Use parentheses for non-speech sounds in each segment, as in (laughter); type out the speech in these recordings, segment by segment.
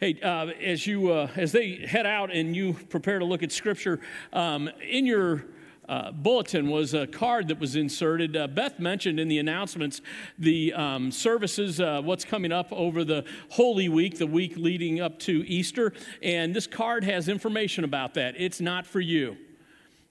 Hey, uh, as you uh, as they head out and you prepare to look at Scripture, um, in your uh, bulletin was a card that was inserted. Uh, Beth mentioned in the announcements the um, services, uh, what's coming up over the Holy Week, the week leading up to Easter, and this card has information about that. It's not for you.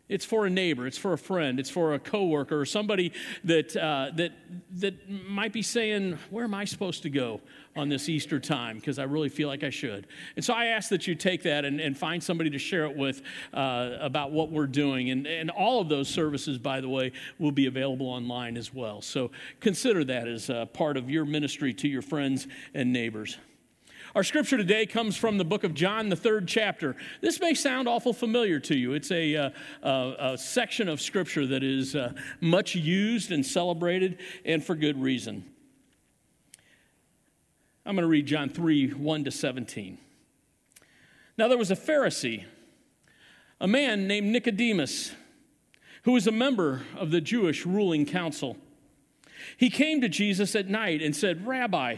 It's for a neighbor, it's for a friend, it's for a coworker, or somebody that, uh, that, that might be saying, Where am I supposed to go on this Easter time? Because I really feel like I should. And so I ask that you take that and, and find somebody to share it with uh, about what we're doing. And, and all of those services, by the way, will be available online as well. So consider that as part of your ministry to your friends and neighbors. Our scripture today comes from the book of John, the third chapter. This may sound awful familiar to you. It's a, uh, a section of scripture that is uh, much used and celebrated, and for good reason. I'm going to read John 3 1 to 17. Now there was a Pharisee, a man named Nicodemus, who was a member of the Jewish ruling council. He came to Jesus at night and said, Rabbi,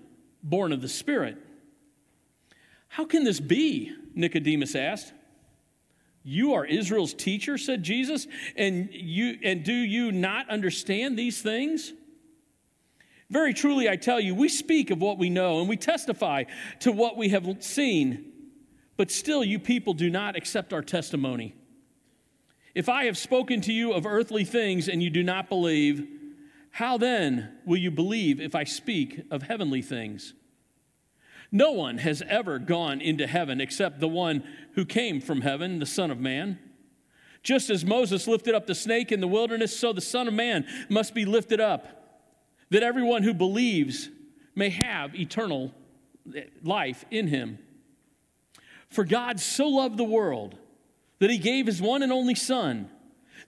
born of the Spirit. How can this be? Nicodemus asked. You are Israel's teacher, said Jesus, and, you, and do you not understand these things? Very truly, I tell you, we speak of what we know and we testify to what we have seen, but still you people do not accept our testimony. If I have spoken to you of earthly things and you do not believe, how then will you believe if I speak of heavenly things? No one has ever gone into heaven except the one who came from heaven, the Son of Man. Just as Moses lifted up the snake in the wilderness, so the Son of Man must be lifted up, that everyone who believes may have eternal life in him. For God so loved the world that he gave his one and only Son,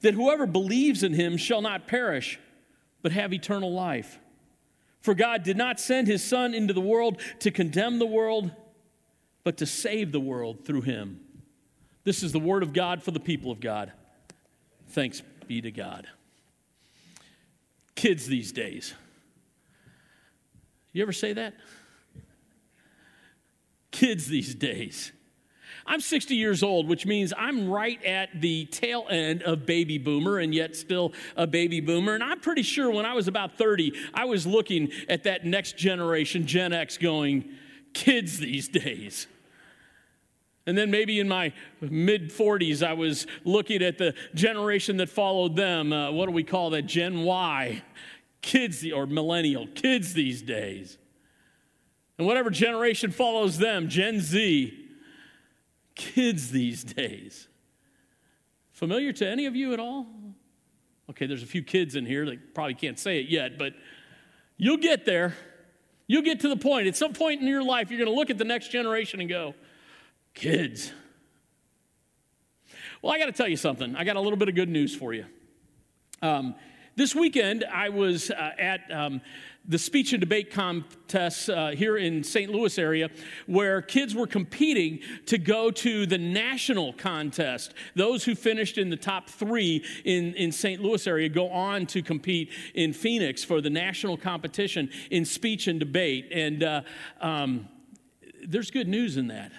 that whoever believes in him shall not perish, but have eternal life. For God did not send his Son into the world to condemn the world, but to save the world through him. This is the word of God for the people of God. Thanks be to God. Kids these days. You ever say that? Kids these days. I'm 60 years old, which means I'm right at the tail end of baby boomer and yet still a baby boomer. And I'm pretty sure when I was about 30, I was looking at that next generation, Gen X, going, kids these days. And then maybe in my mid 40s, I was looking at the generation that followed them. Uh, what do we call that? Gen Y. Kids, or millennial, kids these days. And whatever generation follows them, Gen Z kids these days. Familiar to any of you at all? Okay, there's a few kids in here that probably can't say it yet, but you'll get there. You'll get to the point. At some point in your life, you're going to look at the next generation and go, kids. Well, I got to tell you something. I got a little bit of good news for you. Um, this weekend, I was uh, at um, the speech and debate contests uh, here in St. Louis area where kids were competing to go to the national contest. Those who finished in the top three in, in St. Louis area go on to compete in Phoenix for the national competition in speech and debate. And uh, um, there's good news in that.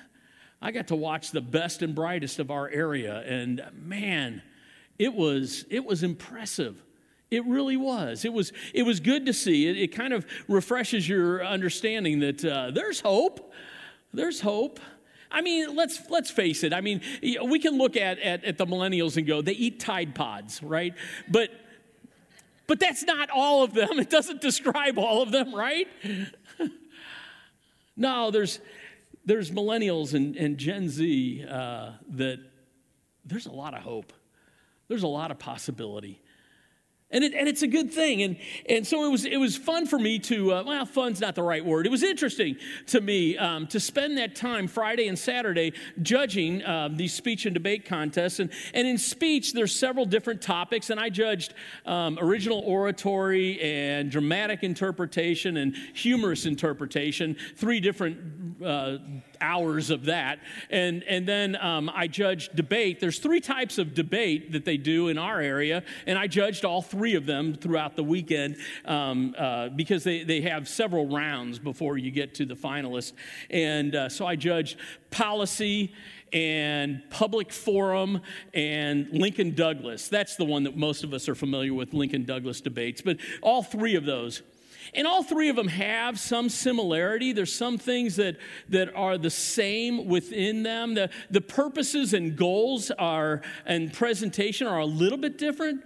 I got to watch the best and brightest of our area, and man, it was, it was impressive. It really was. It was, it was good to see. It, it kind of refreshes your understanding that uh, there's hope. There's hope. I mean, let's let's face it. I mean, we can look at, at, at the millennials and go, they eat Tide Pods, right? But but that's not all of them. (laughs) It doesn't describe all of them, right? (laughs) no, there's there's millennials and, and Gen Z uh, that there's a lot of hope. There's a lot of possibility. And, it, and it's a good thing. And, and so it was, it was fun for me to, uh, well, fun's not the right word. It was interesting to me um, to spend that time Friday and Saturday judging uh, these speech and debate contests. And, and in speech, there's several different topics. And I judged um, original oratory and dramatic interpretation and humorous interpretation, three different uh, hours of that. And, and then um, I judged debate. There's three types of debate that they do in our area, and I judged all three of them throughout the weekend um, uh, because they, they have several rounds before you get to the finalists. And uh, so I judged policy and public forum and Lincoln Douglas. That's the one that most of us are familiar with, Lincoln Douglas debates. But all three of those and all three of them have some similarity. There's some things that, that are the same within them. The, the purposes and goals are and presentation are a little bit different.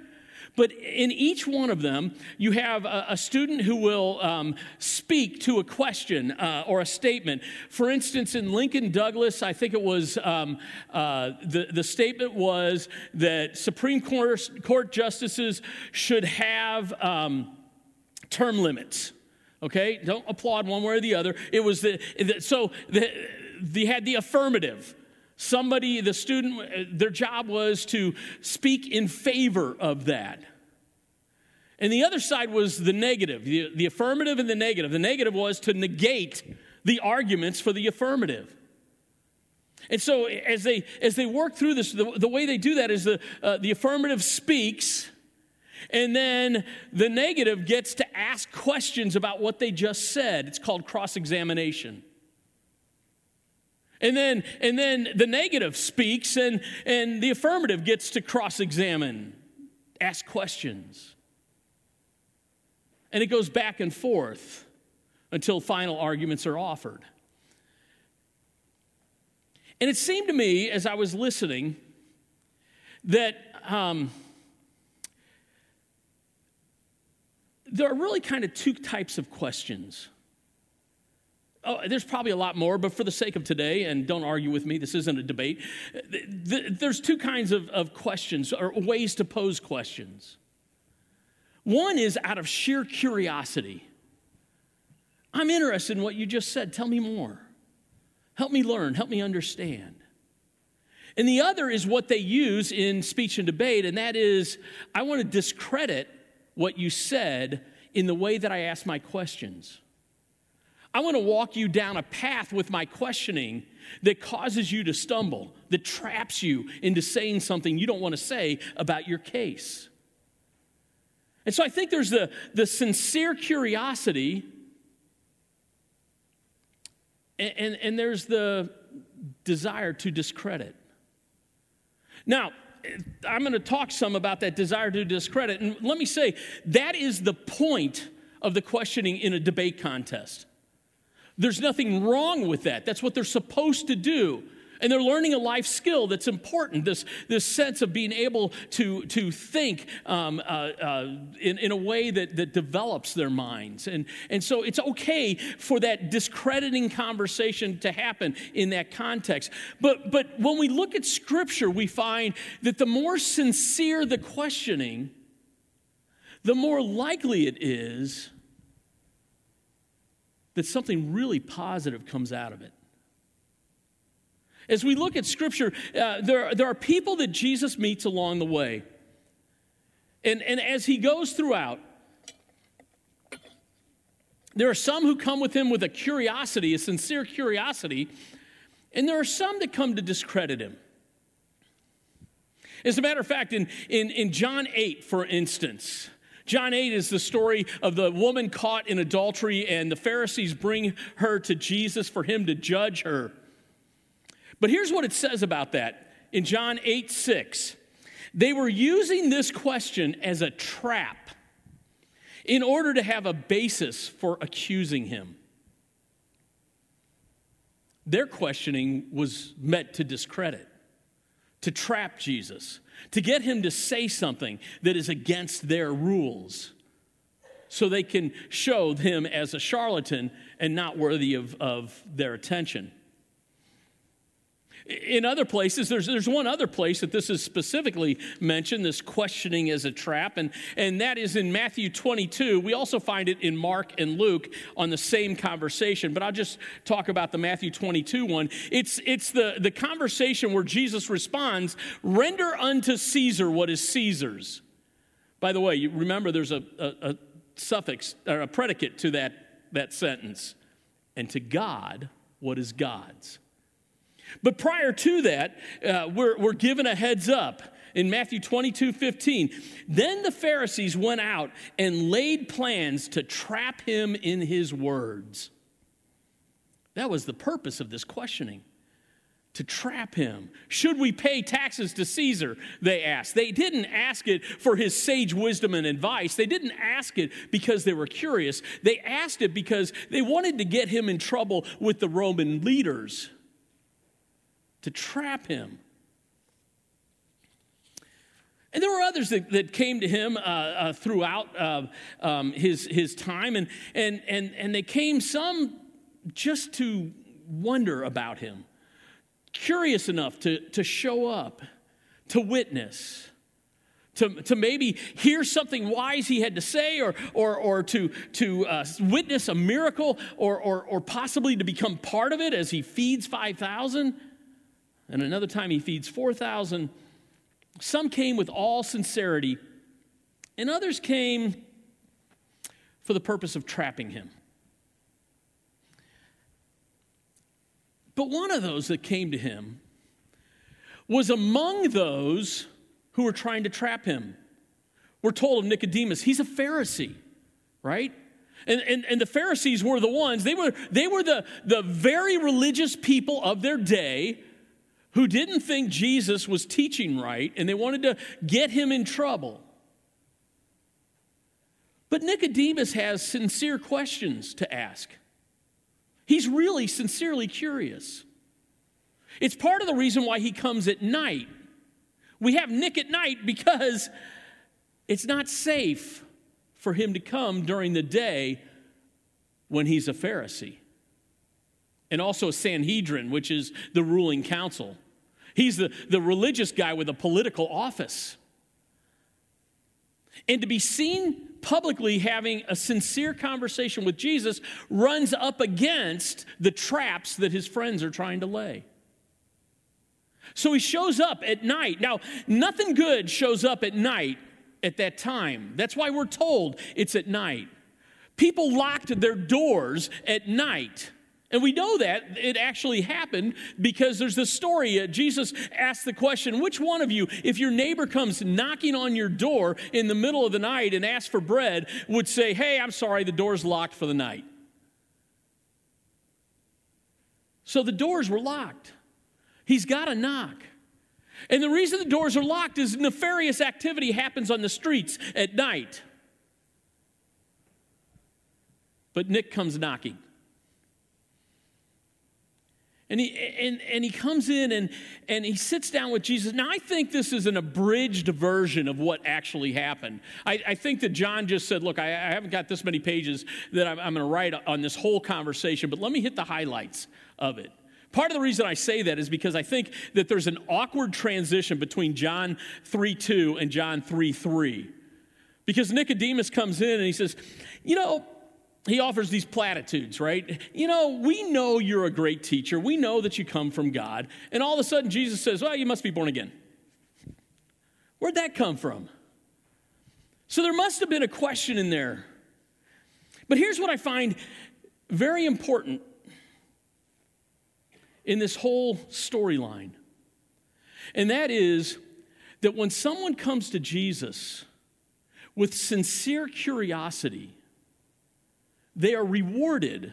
But in each one of them, you have a, a student who will um, speak to a question uh, or a statement. For instance, in Lincoln Douglas, I think it was um, uh, the, the statement was that Supreme Court, Court justices should have. Um, term limits. Okay, don't applaud one way or the other. It was the, the so the, they had the affirmative. Somebody, the student, their job was to speak in favor of that. And the other side was the negative, the, the affirmative and the negative. The negative was to negate the arguments for the affirmative. And so as they as they work through this, the, the way they do that is the uh, the affirmative speaks and then the negative gets to ask questions about what they just said. It's called cross examination. And then, and then the negative speaks, and, and the affirmative gets to cross examine, ask questions. And it goes back and forth until final arguments are offered. And it seemed to me as I was listening that. Um, there are really kind of two types of questions. Oh, there's probably a lot more, but for the sake of today, and don't argue with me, this isn't a debate. There's two kinds of, of questions or ways to pose questions. One is out of sheer curiosity. I'm interested in what you just said. Tell me more. Help me learn. Help me understand. And the other is what they use in speech and debate, and that is I want to discredit what you said in the way that I ask my questions. I want to walk you down a path with my questioning that causes you to stumble, that traps you into saying something you don't want to say about your case. And so I think there's the, the sincere curiosity, and, and, and there's the desire to discredit. Now, I'm going to talk some about that desire to discredit. And let me say, that is the point of the questioning in a debate contest. There's nothing wrong with that. That's what they're supposed to do. And they're learning a life skill that's important this, this sense of being able to, to think um, uh, uh, in, in a way that, that develops their minds. And, and so it's okay for that discrediting conversation to happen in that context. But, but when we look at Scripture, we find that the more sincere the questioning, the more likely it is that something really positive comes out of it. As we look at Scripture, uh, there, there are people that Jesus meets along the way. And, and as he goes throughout, there are some who come with him with a curiosity, a sincere curiosity, and there are some that come to discredit him. As a matter of fact, in, in, in John 8, for instance, John 8 is the story of the woman caught in adultery, and the Pharisees bring her to Jesus for him to judge her. But here's what it says about that in John 8 6. They were using this question as a trap in order to have a basis for accusing him. Their questioning was meant to discredit, to trap Jesus, to get him to say something that is against their rules so they can show him as a charlatan and not worthy of, of their attention. In other places, there's, there's one other place that this is specifically mentioned, this questioning as a trap, and, and that is in Matthew 22. We also find it in Mark and Luke on the same conversation, but I'll just talk about the Matthew 22 one. It's, it's the, the conversation where Jesus responds, Render unto Caesar what is Caesar's. By the way, you remember there's a, a, a suffix or a predicate to that, that sentence, and to God what is God's. But prior to that, uh, we're, we're given a heads up in Matthew 22 15. Then the Pharisees went out and laid plans to trap him in his words. That was the purpose of this questioning to trap him. Should we pay taxes to Caesar? They asked. They didn't ask it for his sage wisdom and advice. They didn't ask it because they were curious. They asked it because they wanted to get him in trouble with the Roman leaders to trap him. And there were others that, that came to him uh, uh, throughout uh, um, his, his time, and, and, and, and they came some just to wonder about him, curious enough to, to show up, to witness. To, to maybe hear something wise he had to say, or, or, or to, to uh, witness a miracle, or, or, or possibly to become part of it as he feeds 5,000 and another time he feeds 4,000. Some came with all sincerity, and others came for the purpose of trapping him. But one of those that came to him was among those who were trying to trap him. We're told of Nicodemus, he's a Pharisee, right? And, and, and the Pharisees were the ones, they were, they were the, the very religious people of their day who didn't think Jesus was teaching right and they wanted to get him in trouble. But Nicodemus has sincere questions to ask. He's really sincerely curious. It's part of the reason why he comes at night. We have Nick at night because it's not safe for him to come during the day when he's a Pharisee and also a Sanhedrin, which is the ruling council. He's the, the religious guy with a political office. And to be seen publicly having a sincere conversation with Jesus runs up against the traps that his friends are trying to lay. So he shows up at night. Now, nothing good shows up at night at that time. That's why we're told it's at night. People locked their doors at night. And we know that it actually happened because there's this story. Uh, Jesus asked the question Which one of you, if your neighbor comes knocking on your door in the middle of the night and asks for bread, would say, Hey, I'm sorry, the door's locked for the night? So the doors were locked. He's got to knock. And the reason the doors are locked is nefarious activity happens on the streets at night. But Nick comes knocking. And he, and, and he comes in and, and he sits down with Jesus. Now, I think this is an abridged version of what actually happened. I, I think that John just said, Look, I, I haven't got this many pages that I'm, I'm going to write on this whole conversation, but let me hit the highlights of it. Part of the reason I say that is because I think that there's an awkward transition between John 3 2 and John 3 3. Because Nicodemus comes in and he says, You know, he offers these platitudes, right? You know, we know you're a great teacher. We know that you come from God. And all of a sudden, Jesus says, Well, you must be born again. Where'd that come from? So there must have been a question in there. But here's what I find very important in this whole storyline, and that is that when someone comes to Jesus with sincere curiosity, they are rewarded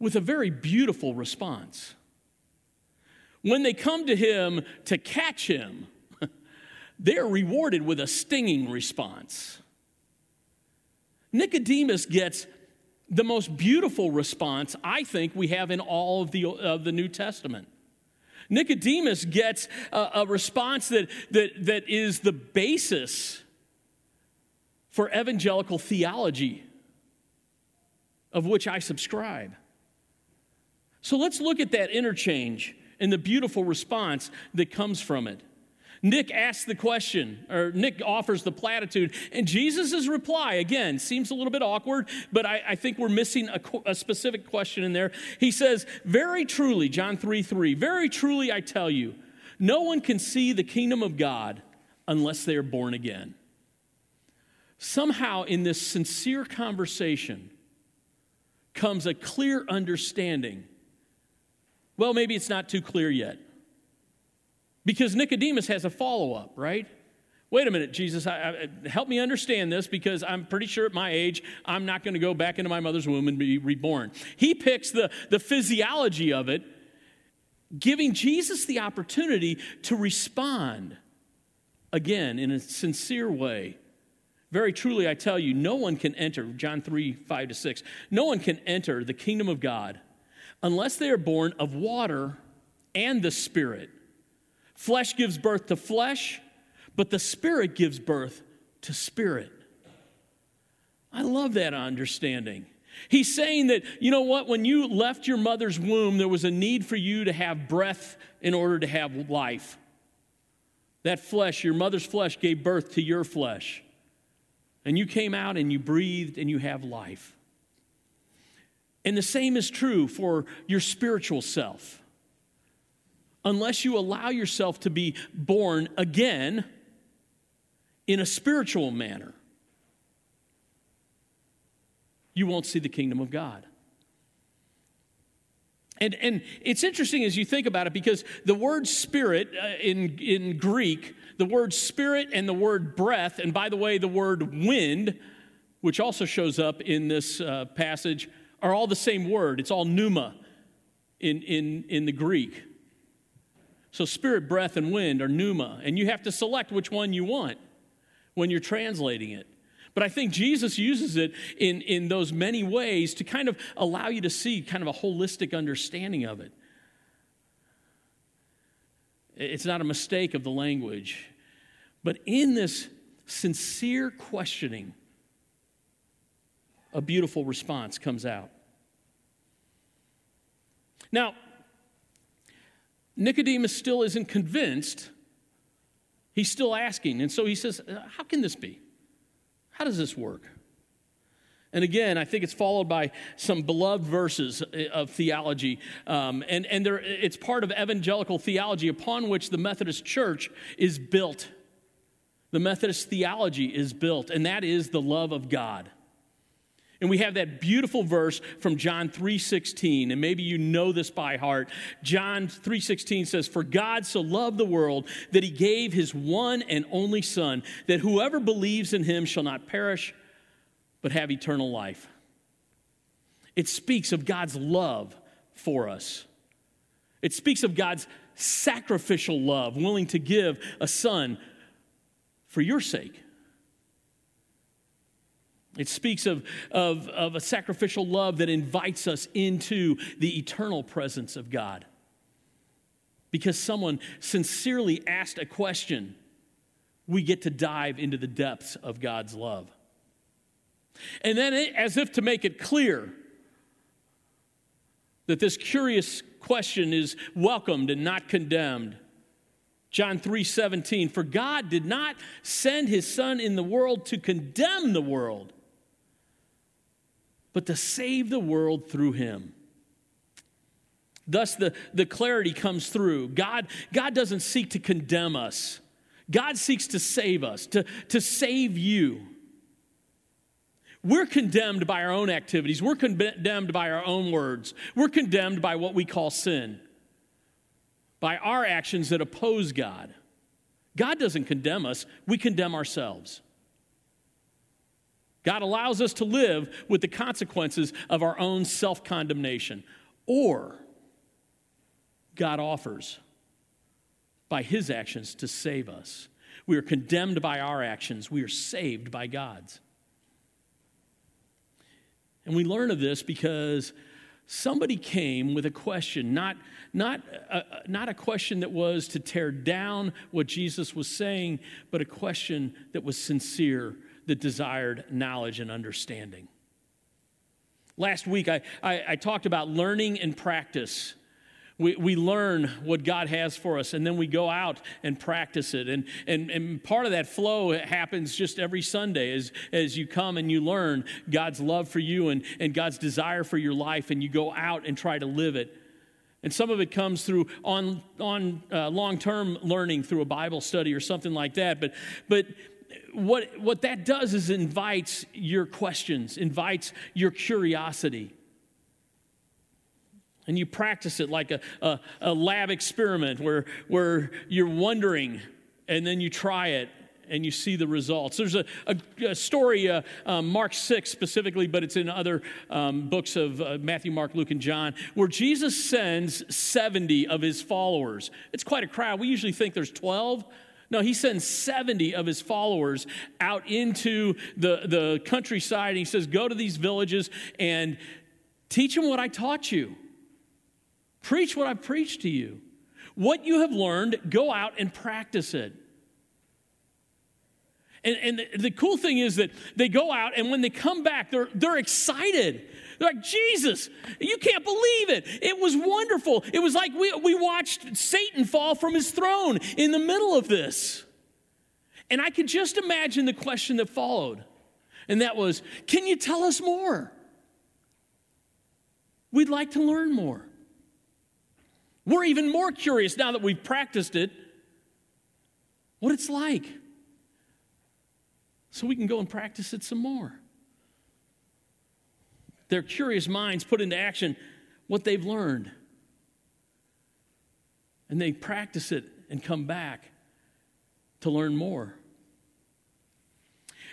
with a very beautiful response. When they come to him to catch him, (laughs) they're rewarded with a stinging response. Nicodemus gets the most beautiful response I think we have in all of the, of the New Testament. Nicodemus gets a, a response that, that, that is the basis for evangelical theology, of which I subscribe. So let's look at that interchange and the beautiful response that comes from it. Nick asks the question, or Nick offers the platitude, and Jesus' reply, again, seems a little bit awkward, but I, I think we're missing a, a, specific question in there. He says, Very truly, John 3 3, very truly I tell you, no one can see the kingdom of God unless they are born again. Somehow, in this sincere conversation, comes a clear understanding. Well, maybe it's not too clear yet because Nicodemus has a follow up, right? Wait a minute, Jesus, I, I, help me understand this because I'm pretty sure at my age, I'm not going to go back into my mother's womb and be reborn. He picks the, the physiology of it, giving Jesus the opportunity to respond again in a sincere way. Very truly, I tell you, no one can enter, John 3 5 to 6, no one can enter the kingdom of God unless they are born of water and the Spirit. Flesh gives birth to flesh, but the Spirit gives birth to spirit. I love that understanding. He's saying that, you know what, when you left your mother's womb, there was a need for you to have breath in order to have life. That flesh, your mother's flesh, gave birth to your flesh. And you came out and you breathed and you have life. And the same is true for your spiritual self unless you allow yourself to be born again in a spiritual manner, you won't see the kingdom of God. And, and it's interesting as you think about it because the word spirit uh, in, in Greek, the word spirit and the word breath, and by the way, the word wind, which also shows up in this uh, passage, are all the same word. It's all pneuma in, in, in the Greek. So, spirit, breath, and wind are pneuma, and you have to select which one you want when you're translating it. But I think Jesus uses it in, in those many ways to kind of allow you to see kind of a holistic understanding of it. It's not a mistake of the language. But in this sincere questioning, a beautiful response comes out. Now, Nicodemus still isn't convinced. He's still asking. And so he says, uh, How can this be? How does this work? And again, I think it's followed by some beloved verses uh, of theology. Um, and and there, it's part of evangelical theology upon which the Methodist Church is built. The Methodist theology is built, and that is the love of God. And we have that beautiful verse from John 3:16, and maybe you know this by heart. John 3:16 says, "For God so loved the world that he gave his one and only son, that whoever believes in him shall not perish, but have eternal life." It speaks of God's love for us. It speaks of God's sacrificial love, willing to give a son for your sake. It speaks of, of, of a sacrificial love that invites us into the eternal presence of God. Because someone sincerely asked a question, we get to dive into the depths of God's love. And then, as if to make it clear that this curious question is welcomed and not condemned, John 3 17, for God did not send his Son in the world to condemn the world but to save the world through him. Thus, the, the clarity comes through. God, God doesn't seek to condemn us, God seeks to save us, to, to save you. We're condemned by our own activities. We're condemned by our own words. We're condemned by what we call sin, by our actions that oppose God. God doesn't condemn us, we condemn ourselves. God allows us to live with the consequences of our own self condemnation. Or God offers by his actions to save us. We are condemned by our actions, we are saved by God's. And we learn of this because somebody came with a question, not, not, a, not a question that was to tear down what Jesus was saying, but a question that was sincere, that desired knowledge and understanding. Last week, I, I, I talked about learning and practice. We, we learn what God has for us, and then we go out and practice it. And, and, and part of that flow happens just every Sunday as, as you come and you learn God's love for you and, and God's desire for your life, and you go out and try to live it. And some of it comes through on, on uh, long term learning through a Bible study or something like that. But, but what, what that does is invites your questions, invites your curiosity and you practice it like a, a, a, lab experiment where, where you're wondering and then you try it and you see the results. There's a, a, a story, uh, um, Mark 6 specifically, but it's in other um, books of uh, Matthew, Mark, Luke, and John, where Jesus sends 70 of his followers. It's quite a crowd. We usually think there's 12. No, he sends 70 of his followers out into the, the countryside. And he says, Go to these villages and teach them what I taught you. Preach what I've preached to you. What you have learned, go out and practice it. And, and the, the, cool thing is that they go out, and when they come back, they're, they're excited. They're like, Jesus, you can't believe it. It was wonderful. It was like we, we watched Satan fall from his throne in the middle of this. And I could just imagine the question that followed. And that was, Can you tell us more? We'd like to learn more. We're even more curious now that we've practiced it what it's like. So we can go and practice it some more. Their curious minds put into action what they've learned. And they practice it and come back to learn more.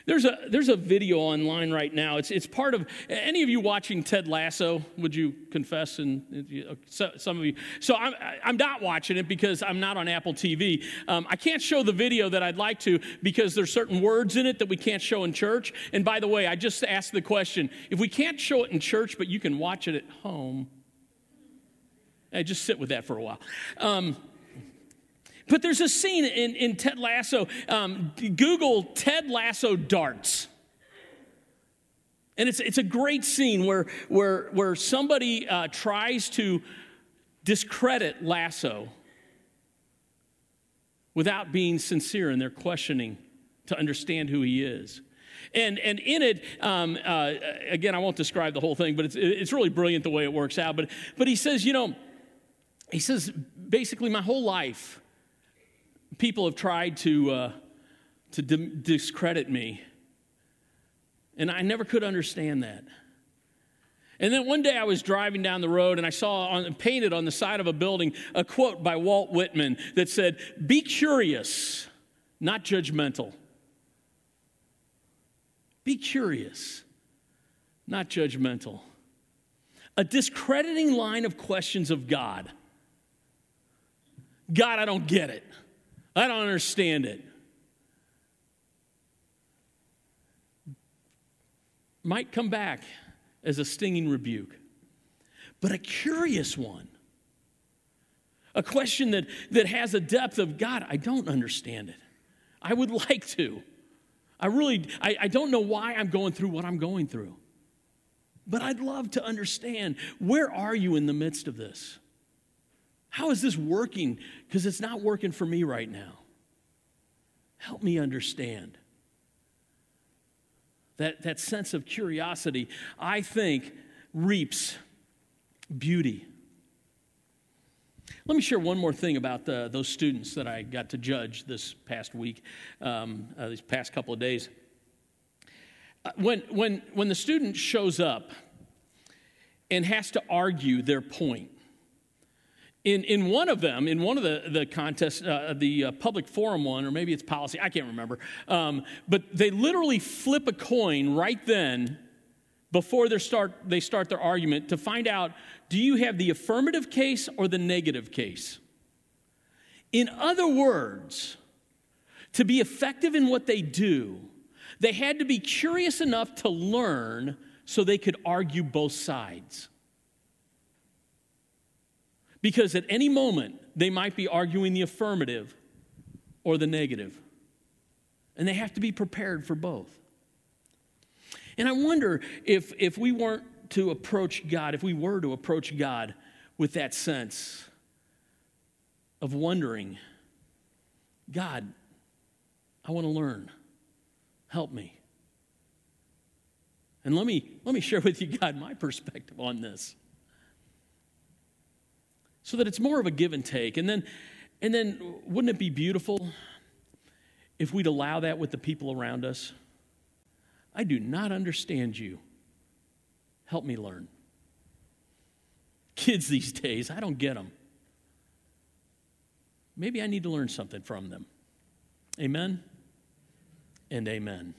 There's a, there's a video online right now. It's, it's part of any of you watching Ted Lasso, would you confess? And so, some of you. So I'm, I'm not watching it because I'm not on Apple TV. Um, I can't show the video that I'd like to because there's certain words in it that we can't show in church. And by the way, I just asked the question if we can't show it in church, but you can watch it at home, I just sit with that for a while. Um, but there's a scene in, in Ted Lasso. Um, Google Ted Lasso darts. And it's, it's a great scene where, where, where somebody uh, tries to discredit Lasso without being sincere in their questioning to understand who he is. And, and in it, um, uh, again, I won't describe the whole thing, but it's, it's really brilliant the way it works out. But, but he says, you know, he says, basically, my whole life, people have tried to, uh, to discredit me. And I never could understand that. And then one day I was driving down the road and I saw on, painted on the side of a building a quote by Walt Whitman that said, Be curious, not judgmental. Be curious, not judgmental. A discrediting line of questions of God. God, I don't get it. I don't understand it. Might come back as a stinging rebuke, but a curious one. A question that, that has a depth of God, I don't understand it. I would (laughs) like to. I really, I, I don't know why I'm going through what I'm going through. But I'd love to understand where are you in the midst of this? How is this working? Because it's not working for me right now. Help me understand. That, that sense of curiosity, I think, reaps beauty. Let me share one more thing about the, those students that I got to judge this past week, um, uh, these past couple of days. Uh, when, when, when the student shows up and has to argue their point, in, in one of them, in one of the, the contests, uh, the uh, public forum one, or maybe it's policy, I can't remember, um, but they literally flip a coin right then before they start, they start their argument to find out do you have the affirmative case or the negative case? In other words, to be effective in what they do, they had to be curious enough to learn so they could argue both sides. Because at any moment, they might be arguing the affirmative or the negative. And they have to be prepared for both. And I wonder if, if we weren't to approach God, if we were to approach God with that sense of wondering, God, I want to learn. Help me. And let me, let me share with you, (laughs) God, my perspective on this. So that it's more of a give and take. And then, and then wouldn't it be beautiful if we'd allow that with the people around us? I do not understand you. Help me learn. Kids these days, I don't get them. Maybe I need to learn something from them. Amen and amen.